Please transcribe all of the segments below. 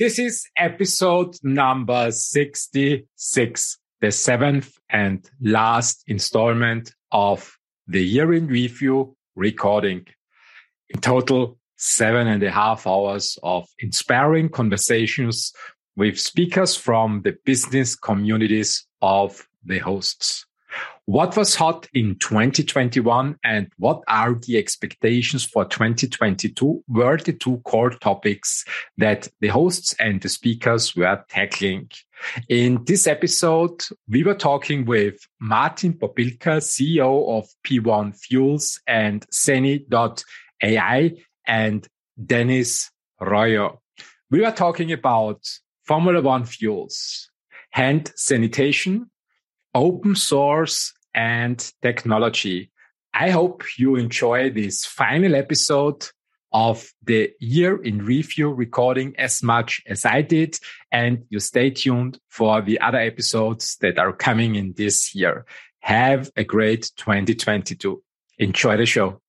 This is episode number 66, the seventh and last installment of the year in review recording. In total, seven and a half hours of inspiring conversations with speakers from the business communities of the hosts. What was hot in 2021 and what are the expectations for 2022 were the two core topics that the hosts and the speakers were tackling. In this episode, we were talking with Martin Popilka, CEO of P1 Fuels and Zenny.ai and Denis Roio. We were talking about Formula One fuels, hand sanitation, open source and technology. I hope you enjoy this final episode of the year in review recording as much as I did. And you stay tuned for the other episodes that are coming in this year. Have a great 2022. Enjoy the show.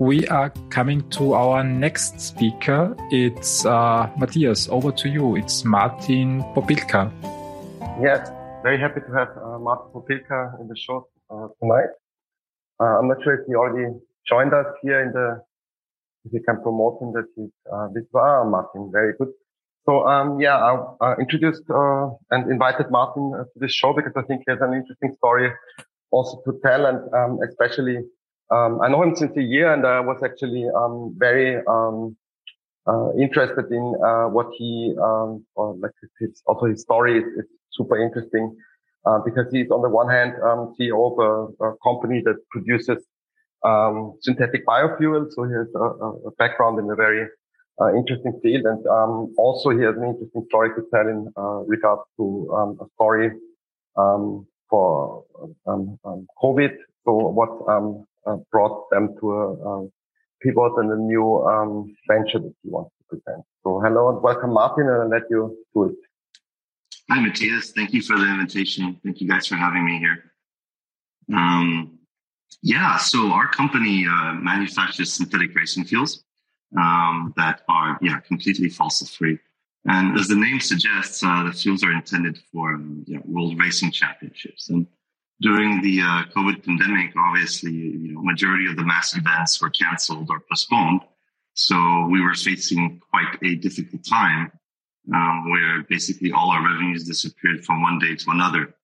We are coming to our next speaker. It's uh, Matthias. Over to you. It's Martin Popilka. Yes, very happy to have uh, Martin Popilka in the show uh, tonight. Uh, I'm not sure if he already joined us here in the, if you can promote him that he's, uh, this, ah, Martin, very good. So, um, yeah, I uh, introduced, uh, and invited Martin uh, to this show because I think he has an interesting story also to tell and, um, especially, um, I know him since a year and I was actually, um, very, um, uh, interested in, uh, what he, um, or like his, also his story is super interesting. Uh, because he's on the one hand um, CEO of a, a, company that produces um, synthetic biofuels. So he has a, a background in a very uh, interesting field, and um, also he has an interesting story to tell in uh, regards to um, a story um, for um, COVID. So what uh, brought them to a, pivot and a new venture that he wants to present. So hello and welcome, Martin, and I'll let you do it. Hi, Matthias. Thank you for the invitation. Thank you guys for having me here. Um, yeah, so our company uh, manufactures synthetic racing fuels um, that are yeah completely fossil free. And as the name suggests, uh, the fuels are intended for um, know, world racing championships. And during the uh, COVID pandemic, obviously, you know, majority of the mass events were canceled or postponed. So we were facing quite a difficult time um, where basically all our revenues disappeared from one day to another.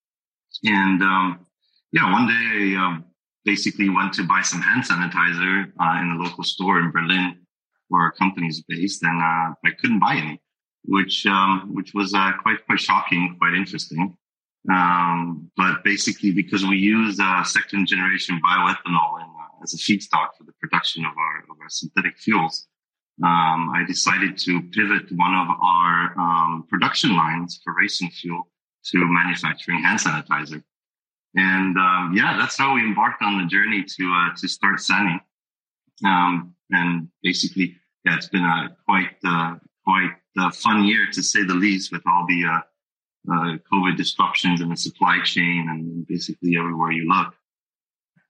And um, yeah, one day I um, basically went to buy some hand sanitizer uh, in a local store in Berlin, where our company is based, and uh, I couldn't buy any, which um, which was uh, quite quite shocking, quite interesting. Um, but basically, because we use uh, second generation bioethanol in, uh, as a feedstock for the production of our of our synthetic fuels, um, I decided to pivot one of our um, production lines for racing fuel to manufacturing hand sanitizer. And um, yeah, that's how we embarked on the journey to uh, to start Zenny. Um, and basically, yeah, it's been a quite uh, quite a fun year to say the least, with all the uh, uh COVID disruptions in the supply chain and basically everywhere you look.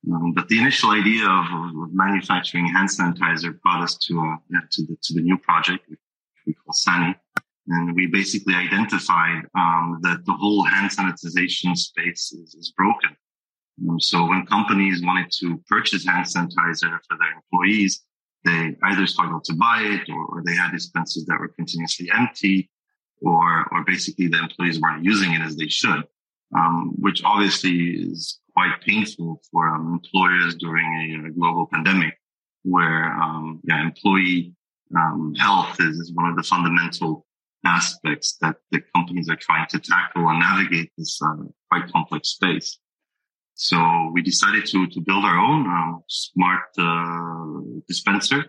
Um, but the initial idea of, of, manufacturing hand sanitizer brought us to, uh, to the to the new project which we call Zenny, and we basically identified um, that the whole hand sanitization space is, is broken. Um, so when companies wanted to purchase hand sanitizer for their employees, they either struggled to buy it, or, or they had dispensers that were continuously empty, or or basically the employees weren't using it as they should. Um, which obviously is quite painful for um, employers during a, a, global pandemic where um, yeah, employee um, health is, is, one of the fundamental aspects that the companies are trying to tackle and navigate this uh, quite complex space. So we decided to, to build our own um, smart uh, dispenser,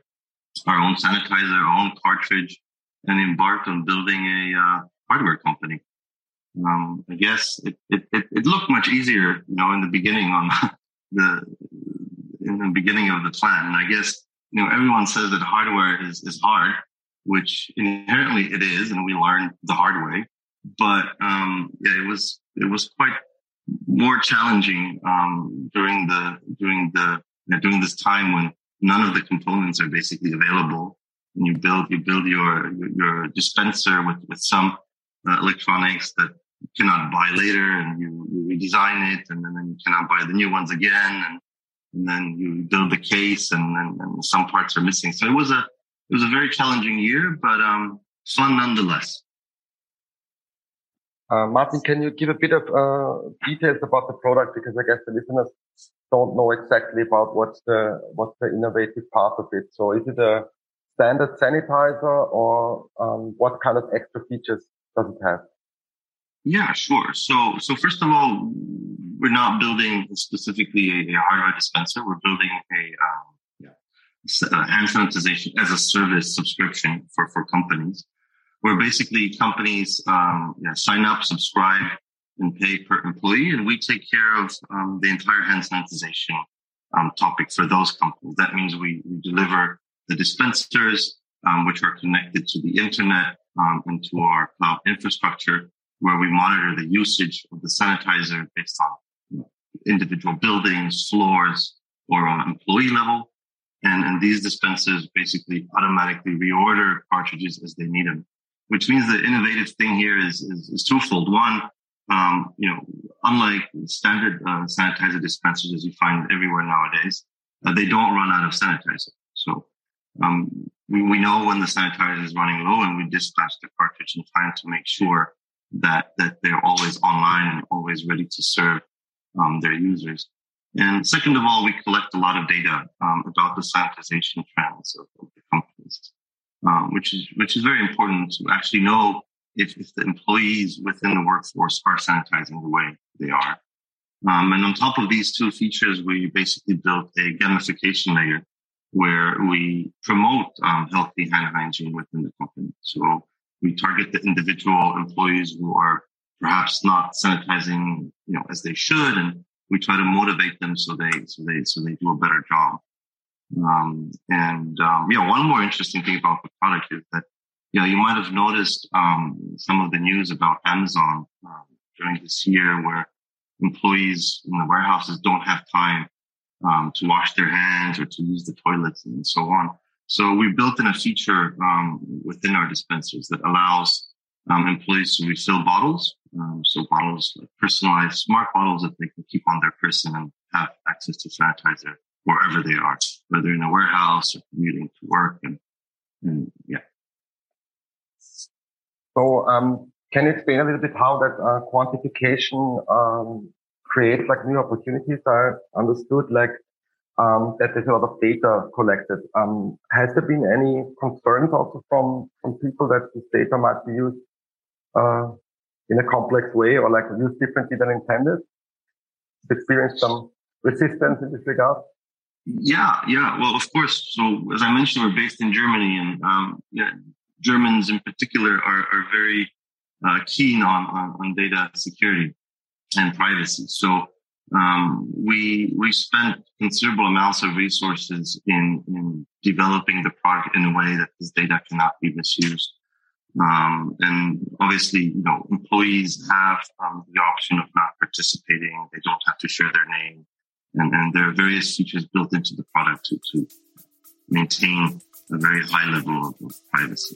our own sanitizer, our own cartridge, and embarked on building a uh, hardware company. Um, I guess it, it, it, it, looked much easier, you know, in the beginning on the, in the beginning of the plan. And I guess, you know, everyone says that hardware is, is hard, which inherently it is. And we learned the hard way, but, um, yeah, it was, it was quite more challenging, um, during the, during the, you know, during this time when none of the components are basically available. and you build you build your your dispenser with with some uh, electronics that you cannot buy later, and you, you redesign it, and then, then you cannot buy the new ones again, and, and then you build the case, and then and some parts are missing. So it was a it was a very challenging year, but um, fun nonetheless. Uh, Martin, can you give a bit of uh, details about the product? Because I guess the listeners don't know exactly about what's the what's the innovative part of it. So is it a standard sanitizer or what kind of extra features does it have? Yeah, sure. So, so first of all, we're not building specifically a, a hardware dispenser. We're building a um, yeah, hand sanitization as a service subscription for for companies, where basically companies um, yeah, sign up, subscribe, and pay per employee, and we take care of um, the entire hand sanitization um, topic for those companies. That means we, we deliver the dispensers, um, which are connected to the internet um, and to our cloud infrastructure, where we monitor the usage of the sanitizer based on individual buildings, floors, or on employee level. And, and these dispensers basically automatically reorder cartridges as they need them, which means the innovative thing here is, is, is twofold. One, um, you know, unlike standard uh, sanitizer dispensers as you find everywhere nowadays, uh, they don't run out of sanitizer. So um, we, we know when the sanitizer is running low and we dispatch the cartridge in time to make sure that, that they're always online and always ready to serve um, their users. And second of all, we collect a lot of data um, about the sanitization trends of, of the companies, um, which is which is very important to actually know if, if the employees within the workforce are sanitizing the way they are. Um, and on top of these two features, we basically built a gamification layer where we promote um, healthy hand hygiene within the company. So we target the individual employees who are perhaps not sanitizing, you know, as they should, and we try to motivate them so they so they so they do a better job. Um, and um, yeah, one more interesting thing about the product is that you know you might have noticed um, some of the news about Amazon um, during this year where employees in the warehouses don't have time um, to wash their hands or to use the toilets and so on. So we built in a feature um, within our dispensers that allows um, employees to refill bottles. Um, so bottles, like personalized smart bottles that they can keep on their person and have access to sanitizer wherever they are, whether in a warehouse or commuting to work. And, and yeah. So, um, can you explain a little bit how that uh, quantification create like new opportunities. I understood like um, that there's a lot of data collected. Um, has there been any concerns also from from people that this data might be used uh, in a complex way or like used differently than intended? Experienced some resistance in this regard? Yeah, yeah. Well, of course. So as I mentioned, we're based in Germany, and um, yeah, Germans in particular are, are very uh, keen on, on, on data security and privacy. So um, we we spent considerable amounts of resources in in developing the product in a way that this data cannot be misused. Um, and obviously, you know, employees have um, the option of not participating. They don't have to share their name, and, and there are various features built into the product to, to maintain a very high level of, of privacy.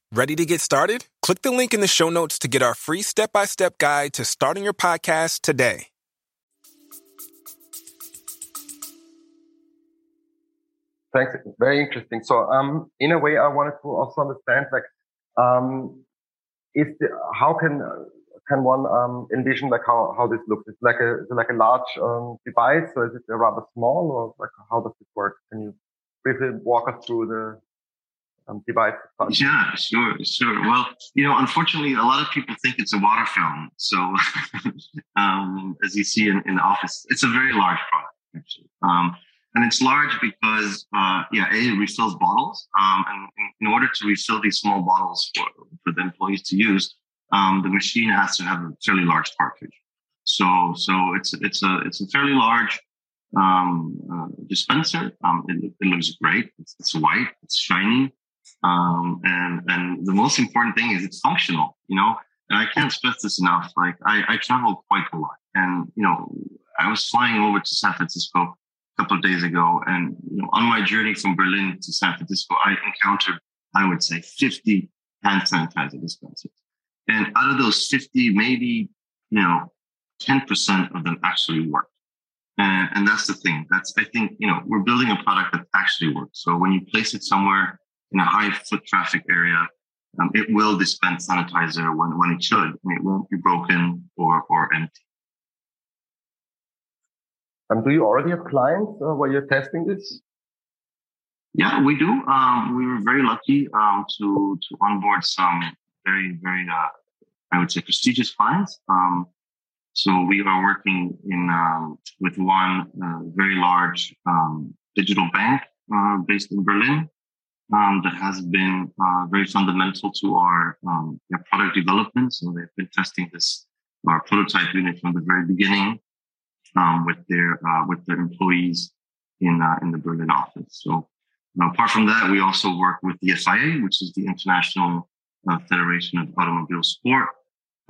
Ready to get started? Click the link in the show notes to get our free step by step guide to starting your podcast today. Thanks. Very interesting. So, um, in a way, I wanted to also understand, like, um, is the, how can can one um, envision like how, how this looks? It's like a like a large um, device, or is it rather small, or like how does it work? Can you briefly walk us through the um. Yeah, sure, sure. Well, you know, unfortunately, a lot of people think it's a water fountain. So, um, as you see in, in the office, it's a very large product, actually. Um, and it's large because, uh, yeah, it refills bottles. Um, and in order to refill these small bottles for, for the employees to use, um, the machine has to have a fairly large cartridge. So, so it's, it's a, it's a fairly large, um, uh, dispenser. Um, it, it, looks great. It's, it's white. It's shiny. Um, and, and the most important thing is it's functional, you know, and I can't stress this enough. Like I, I travel quite a lot and, you know, I was flying over to San Francisco a couple of days ago. And you know, on my journey from Berlin to San Francisco, I encountered, I would say, 50 hand sanitizer dispensers. And out of those 50, maybe, you know, 10% of them actually work. And, and that's the thing. That's, I think, you know, we're building a product that actually works. So when you place it somewhere in a high foot traffic area, um, it will dispense sanitizer when, when it should, and it won't be broken or, or empty. Um, do you already have clients uh, where you're testing this? Yeah, we do. Um, we were very lucky um, to to onboard some very very uh, I would say prestigious clients. Um, so we are working in um, with one uh, very large um, digital bank uh, based in Berlin that has been uh, very fundamental to our, our product development. So they've been testing this our prototype unit from the very beginning um, with their uh, with their employees in uh, in the Berlin office. So apart from that, we also work with the FIA, which is the International uh, Federation of Automobile Sport,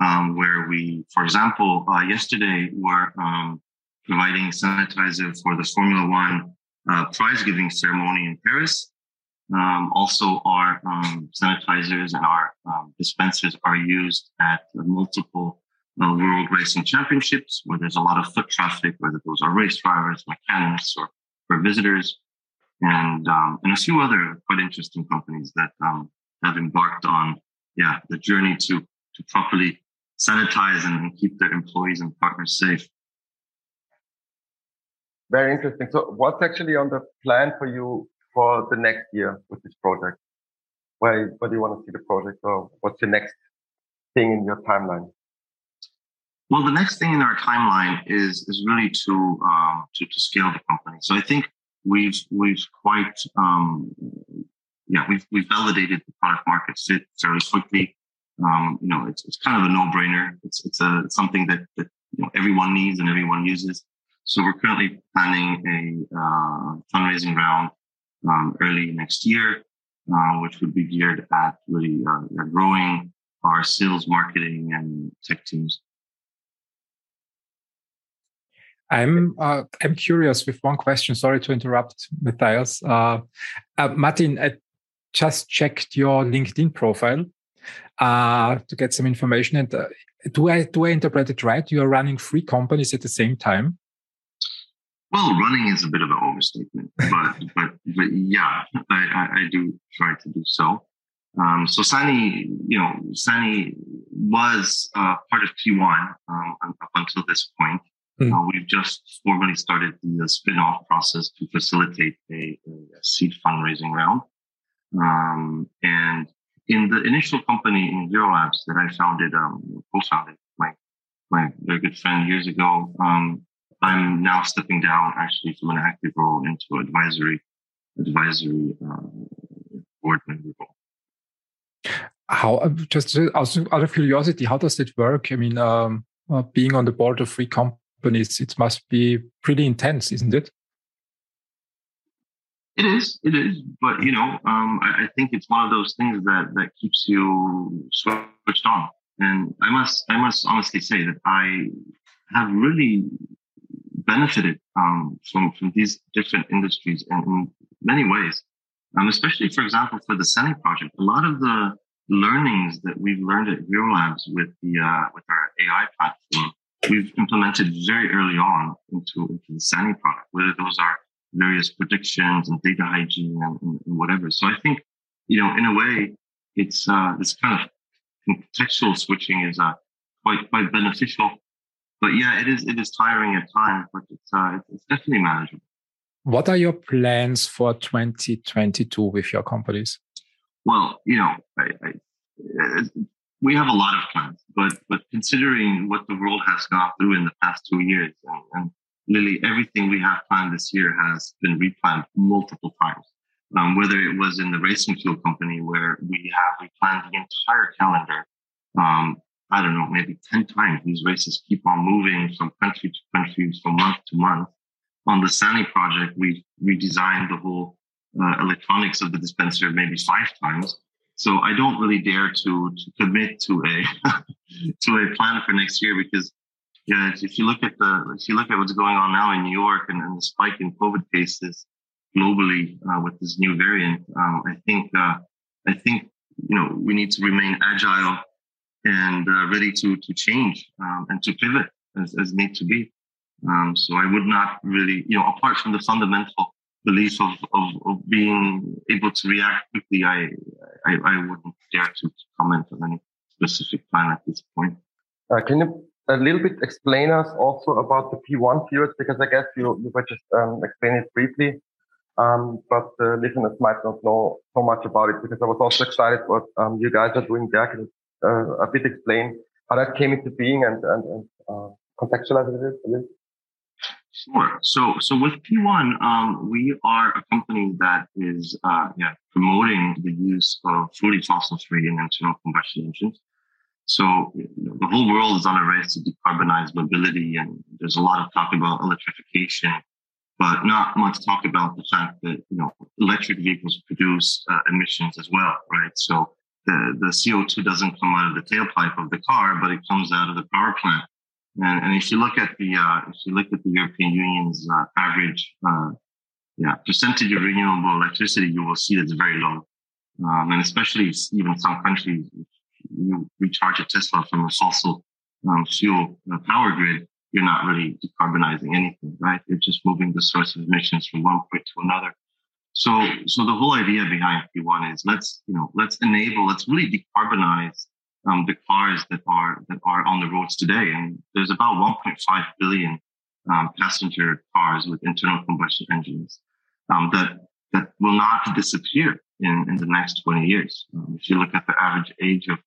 um, where we, for example, uh, yesterday were um, providing sanitizer for the Formula One uh, prize giving ceremony in Paris. Um, also, our um, sanitizers and our um, dispensers are used at multiple uh, World Racing Championships, where there's a lot of foot traffic, whether those are race drivers, mechanics, or for visitors, and um, and a few other quite interesting companies that um, have embarked on yeah the journey to to properly sanitize and keep their employees and partners safe. Very interesting. So, what's actually on the plan for you for the next year with this project? Where, where do you want to see the project, or what's the next thing in your timeline? Well, the next thing in our timeline is is really to um, to, to scale the company. So I think we've we've quite um, yeah we've we've validated the product market fit fairly quickly. Um, you know, it's it's kind of a no brainer. It's it's a it's something that that you know everyone needs and everyone uses. So we're currently planning a uh, fundraising round um, early next year, uh, which would be geared at really uh, growing our sales, marketing, and tech teams. I'm uh, I'm curious with one question. Sorry to interrupt, Matthias. Uh, uh, Martin, I just checked your LinkedIn profile to get some information. And do I do I interpret it right? You are running three companies at the same time. Well, running is a bit of an overstatement, but but but yeah, I, I, I do try to do so. Um, so Sani, you know, Sani was uh, part of P1 um, up until this point. Mm. Uh, we've just formally started the spin-off process to facilitate a, a seed fundraising round. Um, and in the initial company in Zero Labs that I founded, um, co-founded, my my very good friend years ago, um, I'm now stepping down actually from an active role into advisory advisory uh, board member role. How uh, just out of curiosity, how does it work? I mean, um, uh, being on the board of three companies companies, it must be pretty intense, isn't it? It is, it is, but you know, um, I, I, think it's one of those things that that keeps you switched on. And I must, I must honestly say that I have really benefited um, from from these different industries in, in many ways. Um, especially, for example, for the Sani project, a lot of the learnings that we've learned at Zero Labs with the uh, with our AI platform we've implemented very early on into, into the Sani product, whether those are various predictions and data hygiene and, and, and, whatever. So I think, you know, in a way, it's uh, this kind of contextual switching is uh, quite quite beneficial. But yeah, it is it is tiring at times, but it's uh, it's definitely manageable. What are your plans for 2022 with your companies? Well, you know, I, I, we have a lot of plans, but but considering what the world has gone through in the past two years, and, and literally everything we have planned this year has been replanned multiple times. Um, whether it was in the racing fuel company where we have replanned the entire calendar, um, I don't know, maybe 10 times. These races keep on moving from country to country, from month to month. On the SANY project, we redesigned the whole uh, electronics of the dispenser maybe five times. So I don't really dare to, to commit to a to a plan for next year because yeah, if you look at the if you look at what's going on now in New York and, and the spike in COVID cases globally uh, with this new variant, um, I think uh, I think you know we need to remain agile and uh, ready to to change um, and to pivot as, as need to be. Um, so I would not really, you know, apart from the fundamental belief of, of, of being able to react quickly, I, I, I wouldn't dare to, to comment on any specific plan at this point. Uh, can you a little bit explain us also about the P1 Fuels? Because I guess you, you were just um, explaining it briefly. Um, but the listeners might not know so much about it because I was also excited what um, you guys are doing there. Can you a bit explain how that came into being and, and, and uh, contextualize it a little? Sure. So, so with P1, um, we are a company that is, uh, yeah, promoting the use of fully fossil-free and internal combustion engines. So the whole world is on a race to decarbonize mobility, and there's a lot of talk about electrification, but not much talk about the fact that you know electric vehicles produce uh, emissions as well, right? So the the CO2 doesn't come out of the tailpipe of the car, but it comes out of the power plant. And, and if you look at the uh, if you look at the European Union's uh, average uh, yeah percentage of renewable electricity, you will see it's very low. Um, and especially even some countries you recharge a Tesla from a fossil um, fuel uh, power grid, you're not really decarbonizing anything, right? You're just moving the source of emissions from one point to another. So, so the whole idea behind P1 is let's, you know, let's enable, let's really decarbonize um, the cars that are that are on the roads today. And there's about 1.5 billion um, passenger cars with internal combustion engines um, that that will not disappear in, in the next 20 years. Um, if you look at the average age of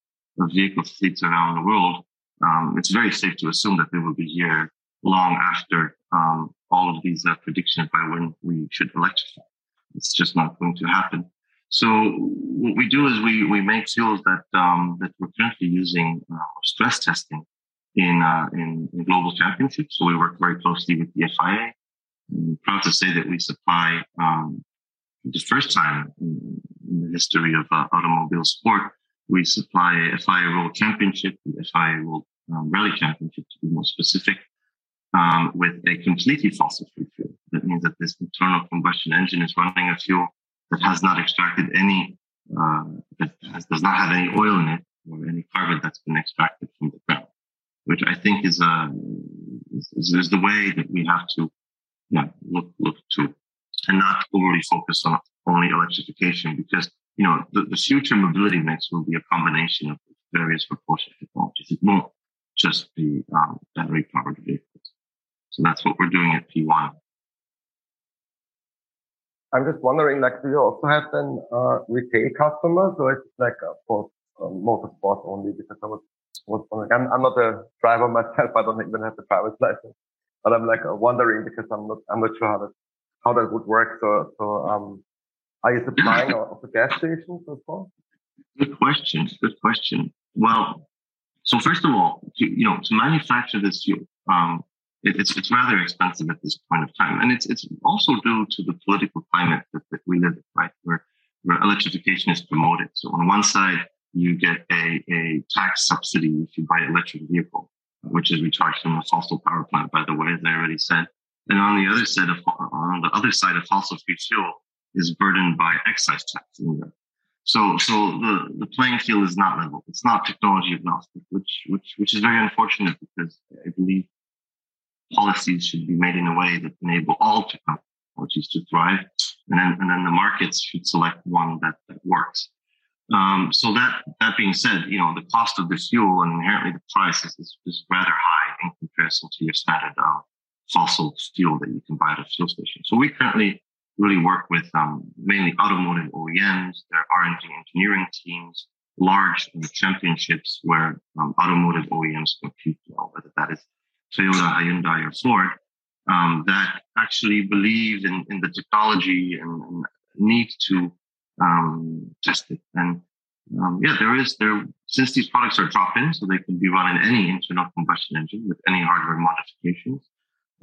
of vehicle fleets around the world, um, it's very safe to assume that they will be here long after um, all of these uh, predictions by when we should electrify. It's just not going to happen. So what we do is we we make fuels that um, that we're currently using uh, stress testing in, uh, in, in global championships. So we work very closely with the FIA. I'm proud to say that we supply um, the first time in, the history of uh, automobile sport we supply a FIA World Championship, the FIA World um, Rally Championship to be more specific, um, with a completely fossil-free fuel. That means that this internal combustion engine is running a fuel that has not extracted any, uh, that has, does not have any oil in it or any carbon that's been extracted from the ground, which I think is, uh, is, is the way that we have to yeah, look, look to and not overly focus on only electrification because you know, the, the future mobility mix will be a combination of various propulsion technologies. It won't just be um, battery powered vehicles. So that's what we're doing at P1. I'm just wondering, like, do you also have then uh, retail customers, or it's like uh, for uh, motorsport only? Because I was, was wondering, I'm, I'm not a driver myself. I don't even have the driver's license, but I'm like uh, wondering because I'm not, I'm not sure how that how that would work. So, so um, are you supplying of the gas stations as well? Good question. Good question. Well, so first of all, to, you know, to manufacture this fuel, um, it, it's it's rather expensive at this point of time, and it's it's also due to the political climate that, that we live in, right, where where electrification is promoted. So on one side, you get a a tax subsidy if you buy an electric vehicle, which is recharged from a fossil power plant, by the way, as I already said. And on the other side of on the other side of fossil fuel, is burdened by excise tax in Europe. So, so the, the playing field is not level. It's not technology agnostic, which, which, which is very unfortunate because I believe policies should be made in a way that enable all technologies to thrive. And then, and then the markets should select one that, that works. Um, so that, that being said, you know, the cost of this fuel and inherently the price is, is, rather high in comparison to your standard, uh, fossil fuel that you can buy at a fuel station. So we currently really work with um, mainly automotive OEMs, their R&D engineering teams, large championships where um, automotive OEMs compete, you know, whether that is Toyota, Hyundai, or Ford. um, that actually believe in, in the technology and, and need to um, test it. And um, yeah, there is there since these products are drop-in, so they can be run in any internal combustion engine with any hardware modifications.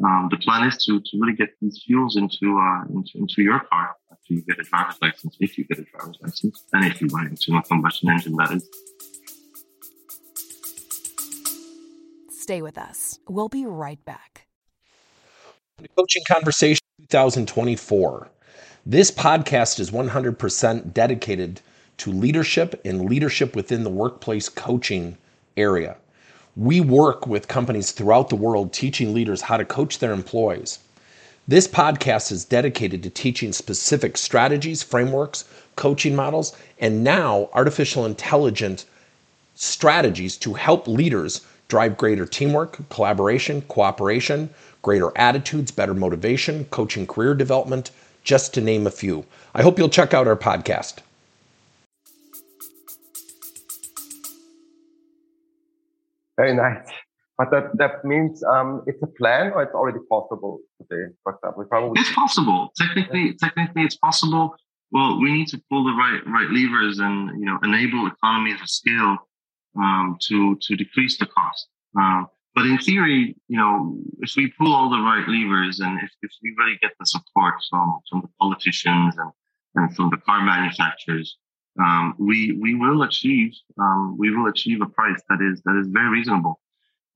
Um, the plan is to to really get these fuels into uh, into, into your car after you get a driver's license, if you get a driver's license, and if you buy an internal combustion engine, that is. Stay with us. We'll be right back. Coaching Conversation 2024. This podcast is 100% dedicated to leadership and leadership within the workplace coaching area. We work with companies throughout the world teaching leaders how to coach their employees. This podcast is dedicated to teaching specific strategies, frameworks, coaching models, and now artificial intelligence strategies to help leaders drive greater teamwork, collaboration, cooperation, greater attitudes, better motivation, coaching career development, just to name a few. I hope you'll check out our podcast. Very nice. But that, that means um, it's a plan or it's already possible today, for example? Probably it's possible. Technically, technically it's possible. Well, we need to pull the right right levers and you know enable economies of scale um, to to decrease the cost. Um, but in theory, you know, if we pull all the right levers and if, if we really get the support from, from the politicians and, and from the car manufacturers, um, we, we will achieve, um, we will achieve a price that is, that is very reasonable.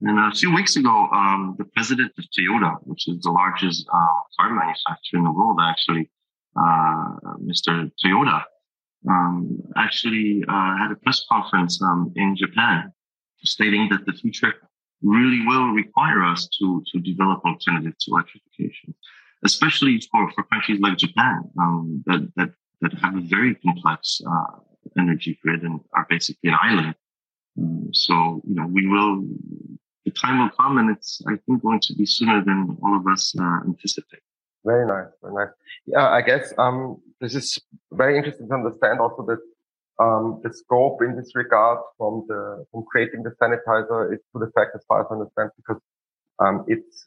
And a few weeks ago, um, the president of Toyota, which is the largest uh, car manufacturer in the world, actually, uh, Mr. Toyoda, um, actually uh, had a press conference um, in Japan stating that the future really will require us to, to develop alternatives to electrification, especially for, for countries like Japan um, that, that, that have a very complex uh, energy grid and are basically an island. Um, so, you know, we will, the time will come and it's, I think, going to be sooner than all of us uh, anticipate. Very nice. Very nice. Yeah, I guess, um, this is very interesting to understand also that um, the scope in this regard from the from creating the sanitizer is to the fact, as far as I understand, because um, it's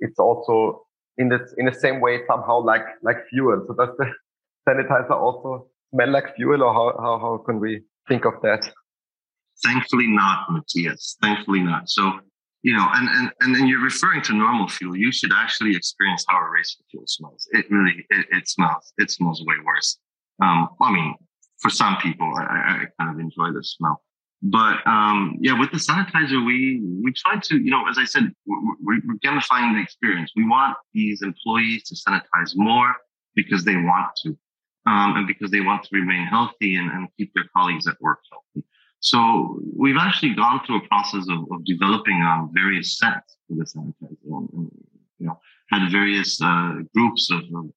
it's also in the in the same way somehow like like fuel. So does the sanitizer also smell like fuel, or how how, how can we think of that? Thankfully not, Matthias. Thankfully not. So you know, and and and then you're referring to normal fuel. You should actually experience how a racing fuel smells. It really it, it smells it smells way worse. Um, I mean, for some people, I, I kind of enjoy the smell. But um, yeah, with the sanitizer, we we try to, you know, as I said, we're, we're gamifying the experience. We want these employees to sanitize more because they want to, um, and because they want to remain healthy and, and keep their colleagues at work healthy. So we've actually gone through a process of, of developing um, various scents for the sanitizer, and, you know, had various uh, groups of, of,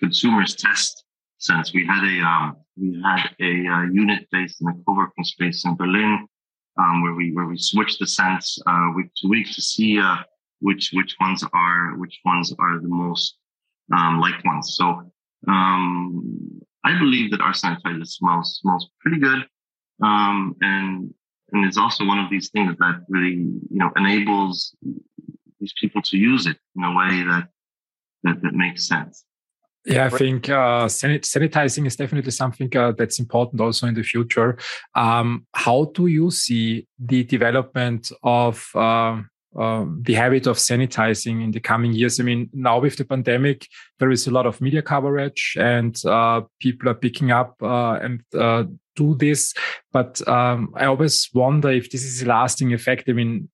consumers test scents. We had a um, we had a uh, unit based in a co-working space in Berlin, um, where we where we switched the scents uh, week to week to see uh, which which ones are which ones are the most um, liked ones. So um, I believe that our sanitizer smells smells pretty good, um, and and it's also one of these things that really you know enables these people to use it in a way that that, that makes sense. Yeah, I think uh, sanitizing is definitely something uh, that's important also in the future. Um, how do you see the development of uh, the habit of sanitizing in the coming years? I mean, now with the pandemic, there is a lot of media coverage, and uh, people are picking up uh, and uh, do this. But um, I always wonder if this is a lasting effect. I mean,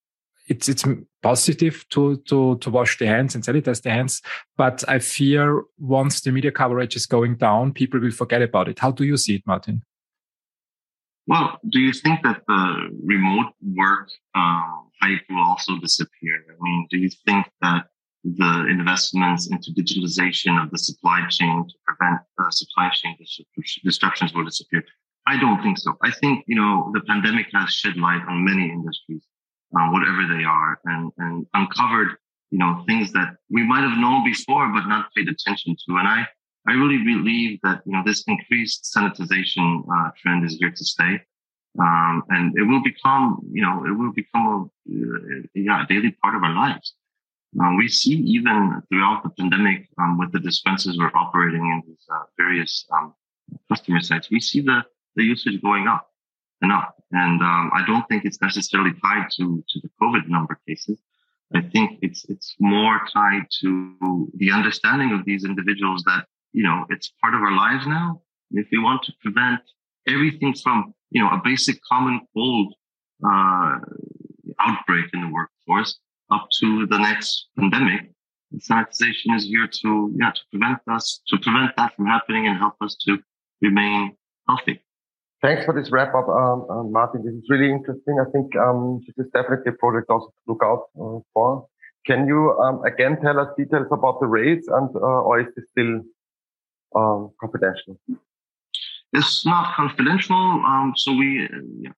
it's it's positive to to to wash the hands and sanitize the hands, but I fear once the media coverage is going down, people will forget about it. How do you see it, Martin? Well, do you think that the remote work um, hype will also disappear? I mean, do you think that the investments into digitalization of the supply chain to prevent uh, supply chain disruptions will disappear? I don't think so. I think, you know, the pandemic has shed light on many industries uh, whatever they are, and, and uncovered, you know, things that we might have known before, but not paid attention to. And I, I really believe that, you know, this increased sanitization uh, trend is here to stay. Um, and it will become, you know, it will become a, uh, yeah, a daily part of our lives. Um, we see even throughout the pandemic, um, with the dispensers we're operating in these uh, various um, customer sites, we see the, the usage going up and up. And um, I don't think it's necessarily tied to, to the COVID number cases. I think it's it's more tied to the understanding of these individuals that you know it's part of our lives now. If we want to prevent everything from you know a basic common cold uh, outbreak in the workforce up to the next pandemic, sanitization is here to yeah to prevent us to prevent that from happening and help us to remain healthy. Thanks for this wrap up, um, uh, Martin. This is really interesting. I think um, this is definitely a project also to look out uh, for. Can you um, again tell us details about the rates and uh, or is this still um, confidential? It's not confidential. Um, so we, uh, yeah.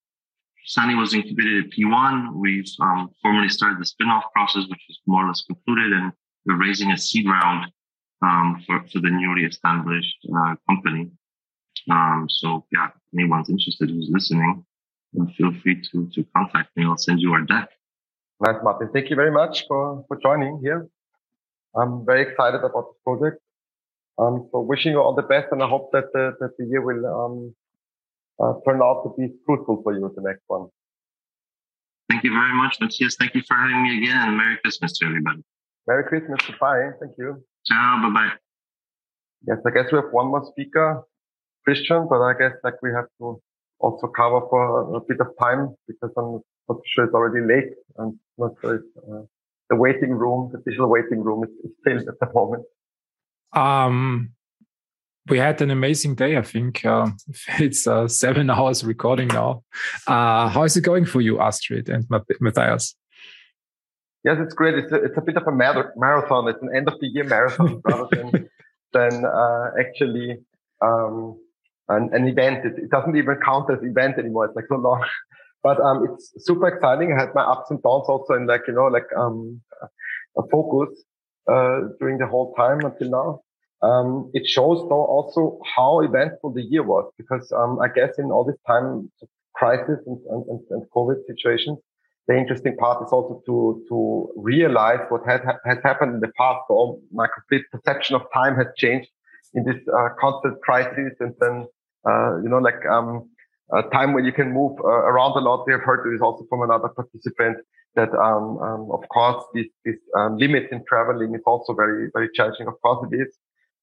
Sani was incubated at P1. We've um, formally started the spin-off process, which is more or less concluded, and we're raising a seed round for for the newly established uh, company. Um, so yeah, anyone's interested who's listening, feel free to, to contact me. I'll send you our deck. Nice, Martin. Thank you very much for, for joining here. I'm very excited about this project. Um, so wishing you all the best and I hope that the, that the year will, um, uh, turn out to be fruitful for you, the next one. Thank you very much, Matthias. Thank you for having me again. And Merry Christmas to everybody. Merry Christmas. Goodbye. Thank you. Ciao. Bye bye. Yes, I guess we have one more speaker. Christian, but I guess like we have to also cover for a bit of time because I'm not sure it's already late and not sure if uh, the waiting room, the digital waiting room is, is filled at the moment. Um, we had an amazing day. I think uh, it's uh, seven hours recording now. Uh, how is it going for you, Astrid and Matthias? Yes, it's great. It's a, it's a bit of a marathon. It's an end of the year marathon rather than than uh, actually um, an, an event. It, it, doesn't even count as event anymore. It's like so long, but um, it's super exciting. I had my ups and downs also in like you know like um, a focus uh, during the whole time until now. Um, it shows though also how eventful the year was because um, I guess in all this time crisis and, and, and COVID situations, the interesting part is also to to realize what has has happened in the past. So my complete perception of time has changed in this uh, constant crisis and then uh, you know, like um, a time when you can move uh, around a lot. We have heard this also from another participant that, um, um, of course, this, this limit in traveling is also very, very challenging. Of course, it is.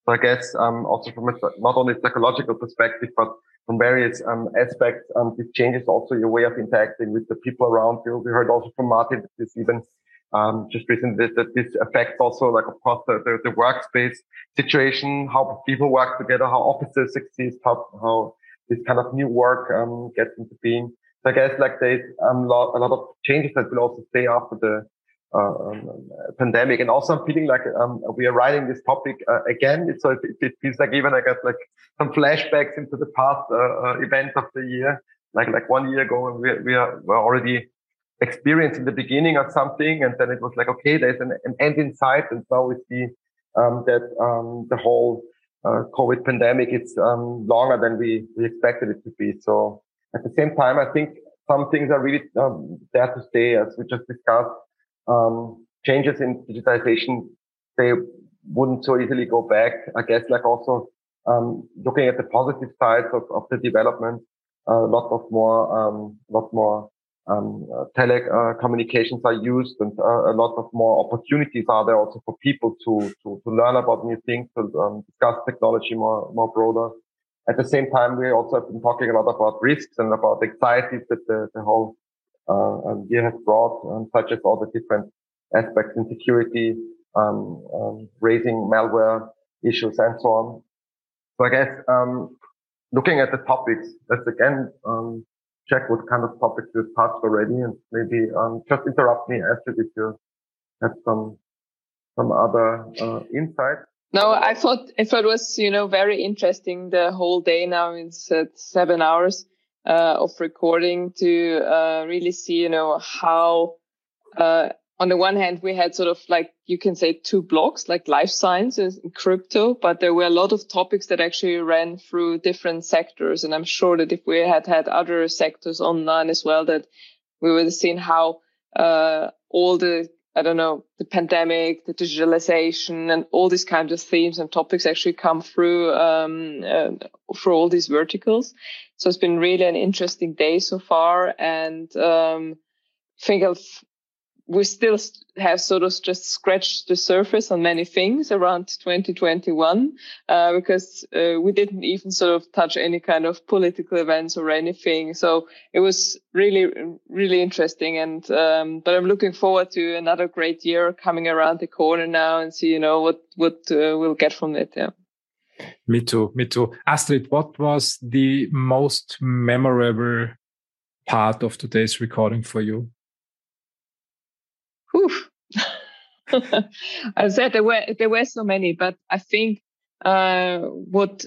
So I guess um, also from a, not only psychological perspective, but from various um, aspects, um, this changes also your way of interacting with the people around you. We heard also from Martin that this even um, just recently that this affects also like of course the, the, the, workspace situation, how people work together, how offices exist, how, how this kind of new work um, gets into being. So I guess like there's um, lot, a lot of changes that will also stay after the um, pandemic. And also I'm feeling like um, we are writing this topic uh, again. So it, it, feels like even I got like some flashbacks into the past uh, uh events of the year. Like like one year ago, we, we are we're already experience in the beginning of something, and then it was like, okay, there's an, an end in sight, and now we see um, that um, the whole uh, COVID pandemic is um, longer than we, we expected it to be. So at the same time, I think some things are really there to stay, as we just discussed. Um, changes in digitization, they wouldn't so easily go back. I guess like also um, looking at the positive sides of, of the development, a uh, lot of more, um, lot more um, uh, telecommunications uh, are used and uh, a lot of more opportunities are there also for people to, to, to learn about new things, to um, discuss technology more, more broader. At the same time, we also have been talking a lot about risks and about anxieties that the, the whole uh, um, has brought, um, such as all the different aspects in security, um, um, raising malware issues and so on. So I guess, um, looking at the topics, that's again, um, check what kind of topics you touched already and maybe um, just interrupt me after if you have some some other uh, insights. No, I thought I thought it was you know very interesting the whole day now it's at seven hours uh, of recording to uh, really see you know how uh, on the one hand, we had sort of like, you can say two blocks, like life sciences and crypto, but there were a lot of topics that actually ran through different sectors. And I'm sure that if we had had other sectors online as well, that we would have seen how, uh, all the I don't know, the pandemic, the digitalization, and all these kinds of themes and topics actually come through um, uh, for all these verticals. So it's been really an interesting day so far, and um, think I've we still have sort of just scratched the surface on many things around 2021 uh, because uh, we didn't even sort of touch any kind of political events or anything. So it was really, really interesting. And um, but I'm looking forward to another great year coming around the corner now and see, you know, what what uh, we'll get from it. Yeah. Me too. Me too. Astrid, what was the most memorable part of today's recording for you? I said there were there were so many, but I think uh, what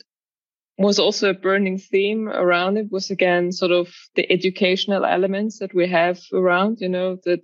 was also a burning theme around it was again sort of the educational elements that we have around. You know that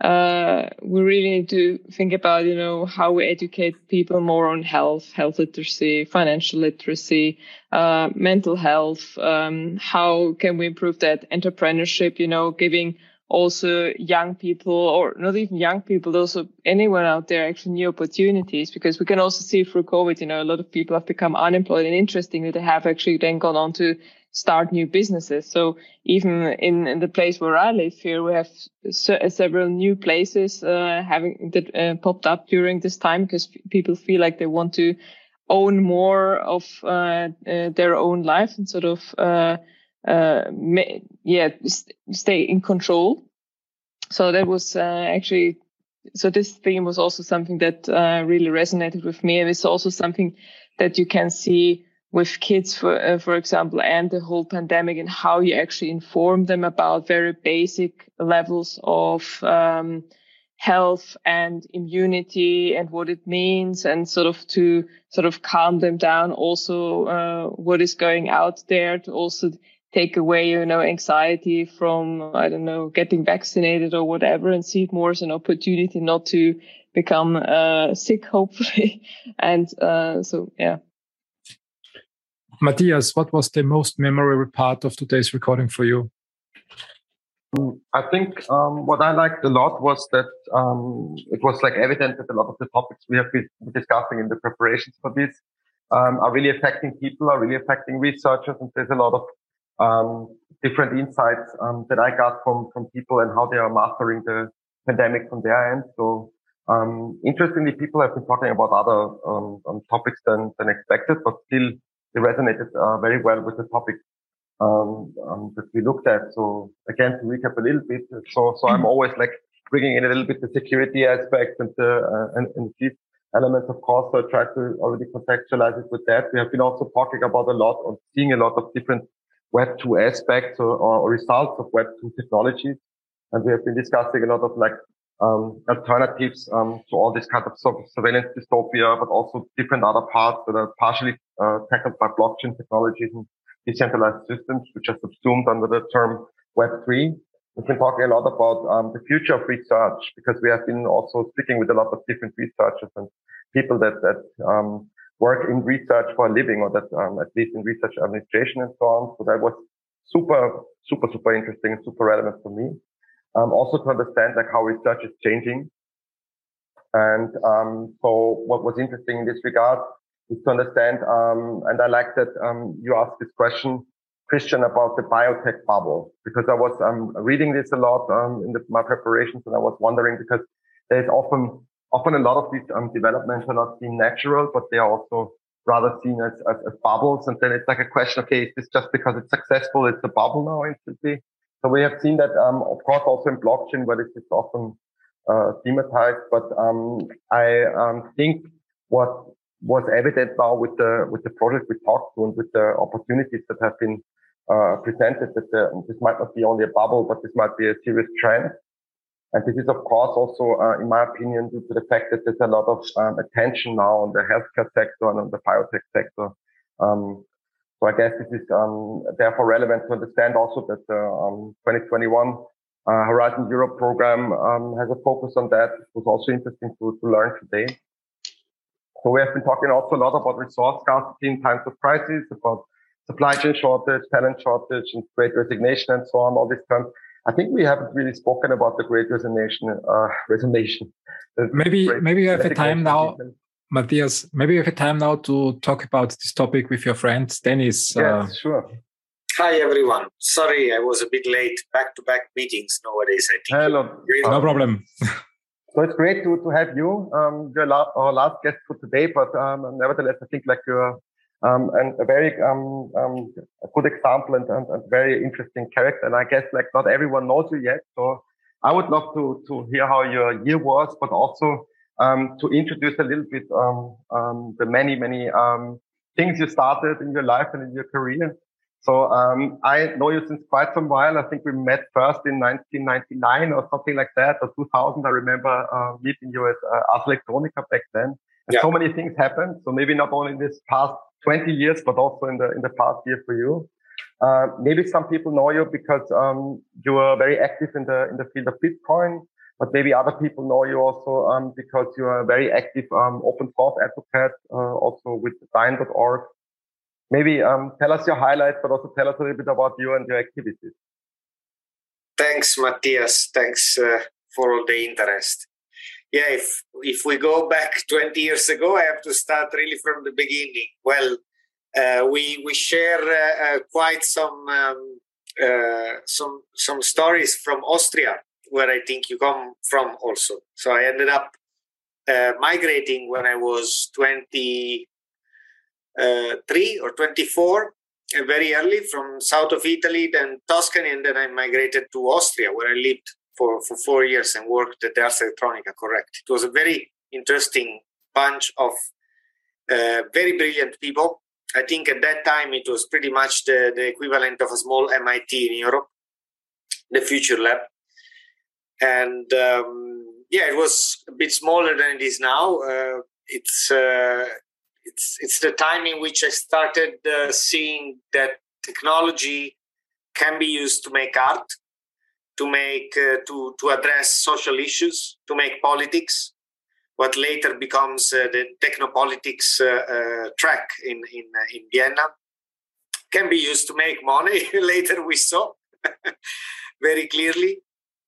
uh, we really need to think about you know how we educate people more on health, health literacy, financial literacy, uh, mental health. Um, how can we improve that entrepreneurship? You know, giving also young people or not even young people, also anyone out there actually new opportunities because we can also see through COVID, you know, a lot of people have become unemployed and interestingly, they have actually then gone on to start new businesses. So even in, in the place where I live here, we have several new places, uh, having that uh, popped up during this time because people feel like they want to own more of, uh, uh their own life and sort of, uh, yeah, stay in control. So that was uh, actually, so this theme was also something that uh, really resonated with me. And it's also something that you can see with kids, for, uh, for example, and the whole pandemic and how you actually inform them about very basic levels of, um, health and immunity and what it means and sort of to sort of calm them down also uh, what is going out there to also take away, you know, anxiety from, I don't know, getting vaccinated or whatever and see it more as an opportunity not to become uh, sick, hopefully. and uh, so, yeah. Matthias, what was the most memorable part of today's recording for you? I think um, what I liked a lot was that um, it was like evident that a lot of the topics we have been discussing in the preparations for this um, are really affecting people, are really affecting researchers, and there's a lot of um, different insights um, that I got from from people and how they are mastering the pandemic from their end. So um, interestingly, people have been talking about other um, um, topics than than expected, but still they resonated uh, very well with the topic um, that we looked at. So again, to recap a little bit, so so I'm always like bringing in a little bit the security aspect and the uh, and, and these elements, of course. So I try to already contextualize it with that. We have been also talking about a lot or seeing a lot of different Web 2 aspects or, or, results of Web 2 technologies. And we have been discussing a lot of like um, alternatives um, to all this kind of surveillance dystopia, but also different other parts that are partially uh, tackled by blockchain technologies and decentralized systems, which are subsumed under the term Web3. We've been talking a lot about um, the future of research because we have been also speaking with a lot of different researchers and people that that um, work in research for a living or that um, at least in research administration and so on. So that was super, super, super interesting and super relevant for me. Um, also to understand like how research is changing. And um, so what was interesting in this regard is to understand, um, and I like that um, you asked this question, Christian, about the biotech bubble, because I was um, reading this a lot in the, my preparations and I was wondering because there's often often a lot of these um, developments are not seen natural, but they are also rather seen as, as, as, bubbles. And then it's like a question, okay, is this just because it's successful? It's a bubble now instantly. So we have seen that, um, of course, also in blockchain, where this is often uh, thematized. But um, I um, think what was evident now with the with the project we talked to and with the opportunities that have been uh, presented, that the, this might not be only a bubble, but this might be a serious trend. And this is, of course, also, uh, in my opinion, due to the fact that there's a lot of um, attention now on the healthcare sector and on the biotech sector. Um, so I guess this is um, therefore relevant to understand also that the um, 2021 uh, Horizon Europe program um, has a focus on that. It was also interesting to, to learn today. So we have been talking also a lot about resource scarcity in times of crisis, about supply chain shortage, talent shortage, and great resignation, and so on. All these terms I think we haven't really spoken about the Great Resignation. Uh, resignation. Maybe maybe you have a time now, Matthias. Maybe you have a time now to talk about this topic with your friend Dennis. Yes, uh, sure. Hi everyone. Sorry, I was a bit late. Back to back meetings nowadays. I think. Hello. No problem. so it's great to, to have you. Um, you're la- our last guest for today, but um, nevertheless, I think like you're um, and a very um, um, a good example and, and, and, very interesting character. And I guess like not everyone knows you yet, so I would love to to hear how your year was, but also um, to introduce a little bit um, um, the many many things you started in your life and in your career. So I know you since quite some while. I think we met first in 1999 or something like that, or 2000. I remember uh, meeting you at uh, Ars Electronica back then. And yeah. so many things happened. So maybe not only this past 20 years, but also in the in the past year for you. Uh, maybe some people know you because um, you are very active in the in the field of Bitcoin, but maybe other people know you also um, because you are a very active um, open source advocate, uh, also with Dyne.org. Maybe um, tell us your highlights, but also tell us a little bit about you and your activities. Thanks, Matthias. Thanks uh, for all the interest yeah, if if we go back 20 years ago, I have to start really from the beginning. Well, uh, we we share uh, uh, quite some um, uh, some some stories from Austria, where I think you come from also. So I ended up migrating when I was 23 or 24, uh, very early from south of Italy, then Tuscany, and then I migrated to Austria, where I lived for, for four years and worked at Ars Electronica, correct. It was a very interesting bunch of uh, very brilliant people. I think at that time it was pretty much the, the equivalent of a small MIT in Europe, the Future Lab. And um, yeah, it was a bit smaller than it is now. Uh, it's uh, it's it's the time in which I started uh, seeing that technology can be used to make art to make uh, to to address social issues, to make politics. What later becomes uh, the technopolitics uh, uh track in in uh, in Vienna can be used to make money. later we saw very clearly.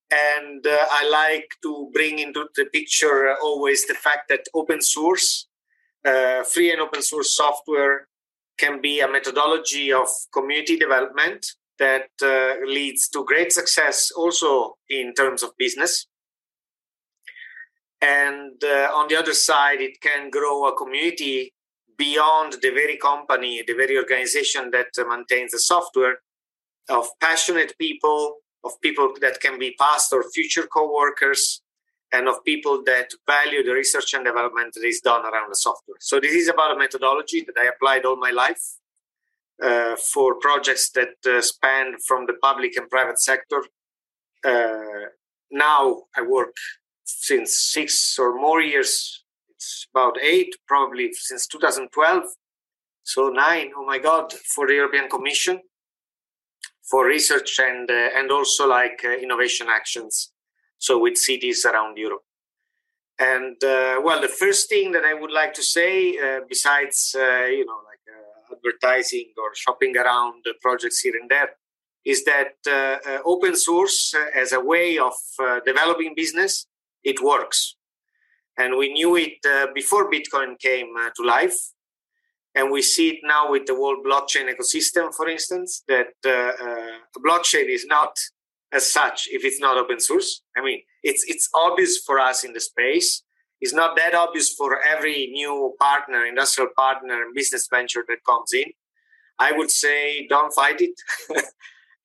And uh, I like to bring into the picture always the fact that open source, free and open source software can be a methodology of community development that uh, leads to great success also in terms of business. And uh, on the other side, it can grow a community beyond the very company, the very organization that uh, maintains the software of passionate people, of people that can be past or future co-workers, and of people that value the research and development that is done around the software. So this is about a methodology that I applied all my life uh, for projects that uh, span from the public and private sector. Uh, now I work since six or more years. It's about eight, probably since 2012. So nine, oh my God, for the European Commission for research and uh, and also like uh, innovation actions. So with cities around Europe. And uh, well, the first thing that I would like to say, besides you know advertising or shopping around projects here and there is that uh, uh, open source uh, as a way of uh, developing business it works. And we knew it before bitcoin came to life. And we see it now with the whole blockchain ecosystem for instance that blockchain is not as such if it's not open source. I mean it's it's obvious for us in the space is not that obvious for every new partner, industrial partner, business venture that comes in. I would say don't fight it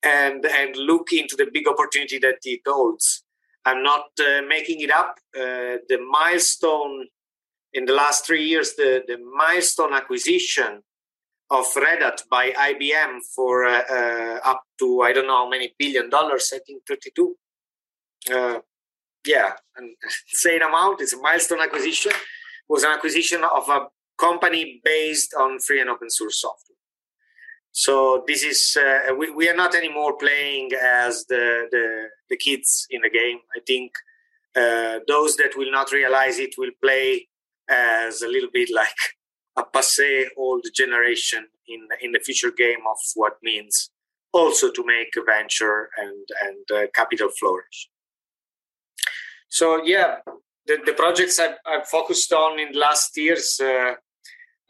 and and look into the big opportunity that it holds. I'm not uh, making it up. Uh, the milestone in the last three years, the, the milestone acquisition of Red Hat by IBM for uh, uh, up to I don't know how many billion dollars. I think 32 uh, yeah, an insane amount. It's a milestone acquisition. It was an acquisition of a company based on free and open source software. So this is uh, we, we are not anymore playing as the, the, the kids in the game. I think uh, those that will not realize it will play as a little bit like a passe old generation in in the future game of what means also to make a venture and and uh, capital flourish. So yeah, the, the projects I've, I've, focused on in last years uh,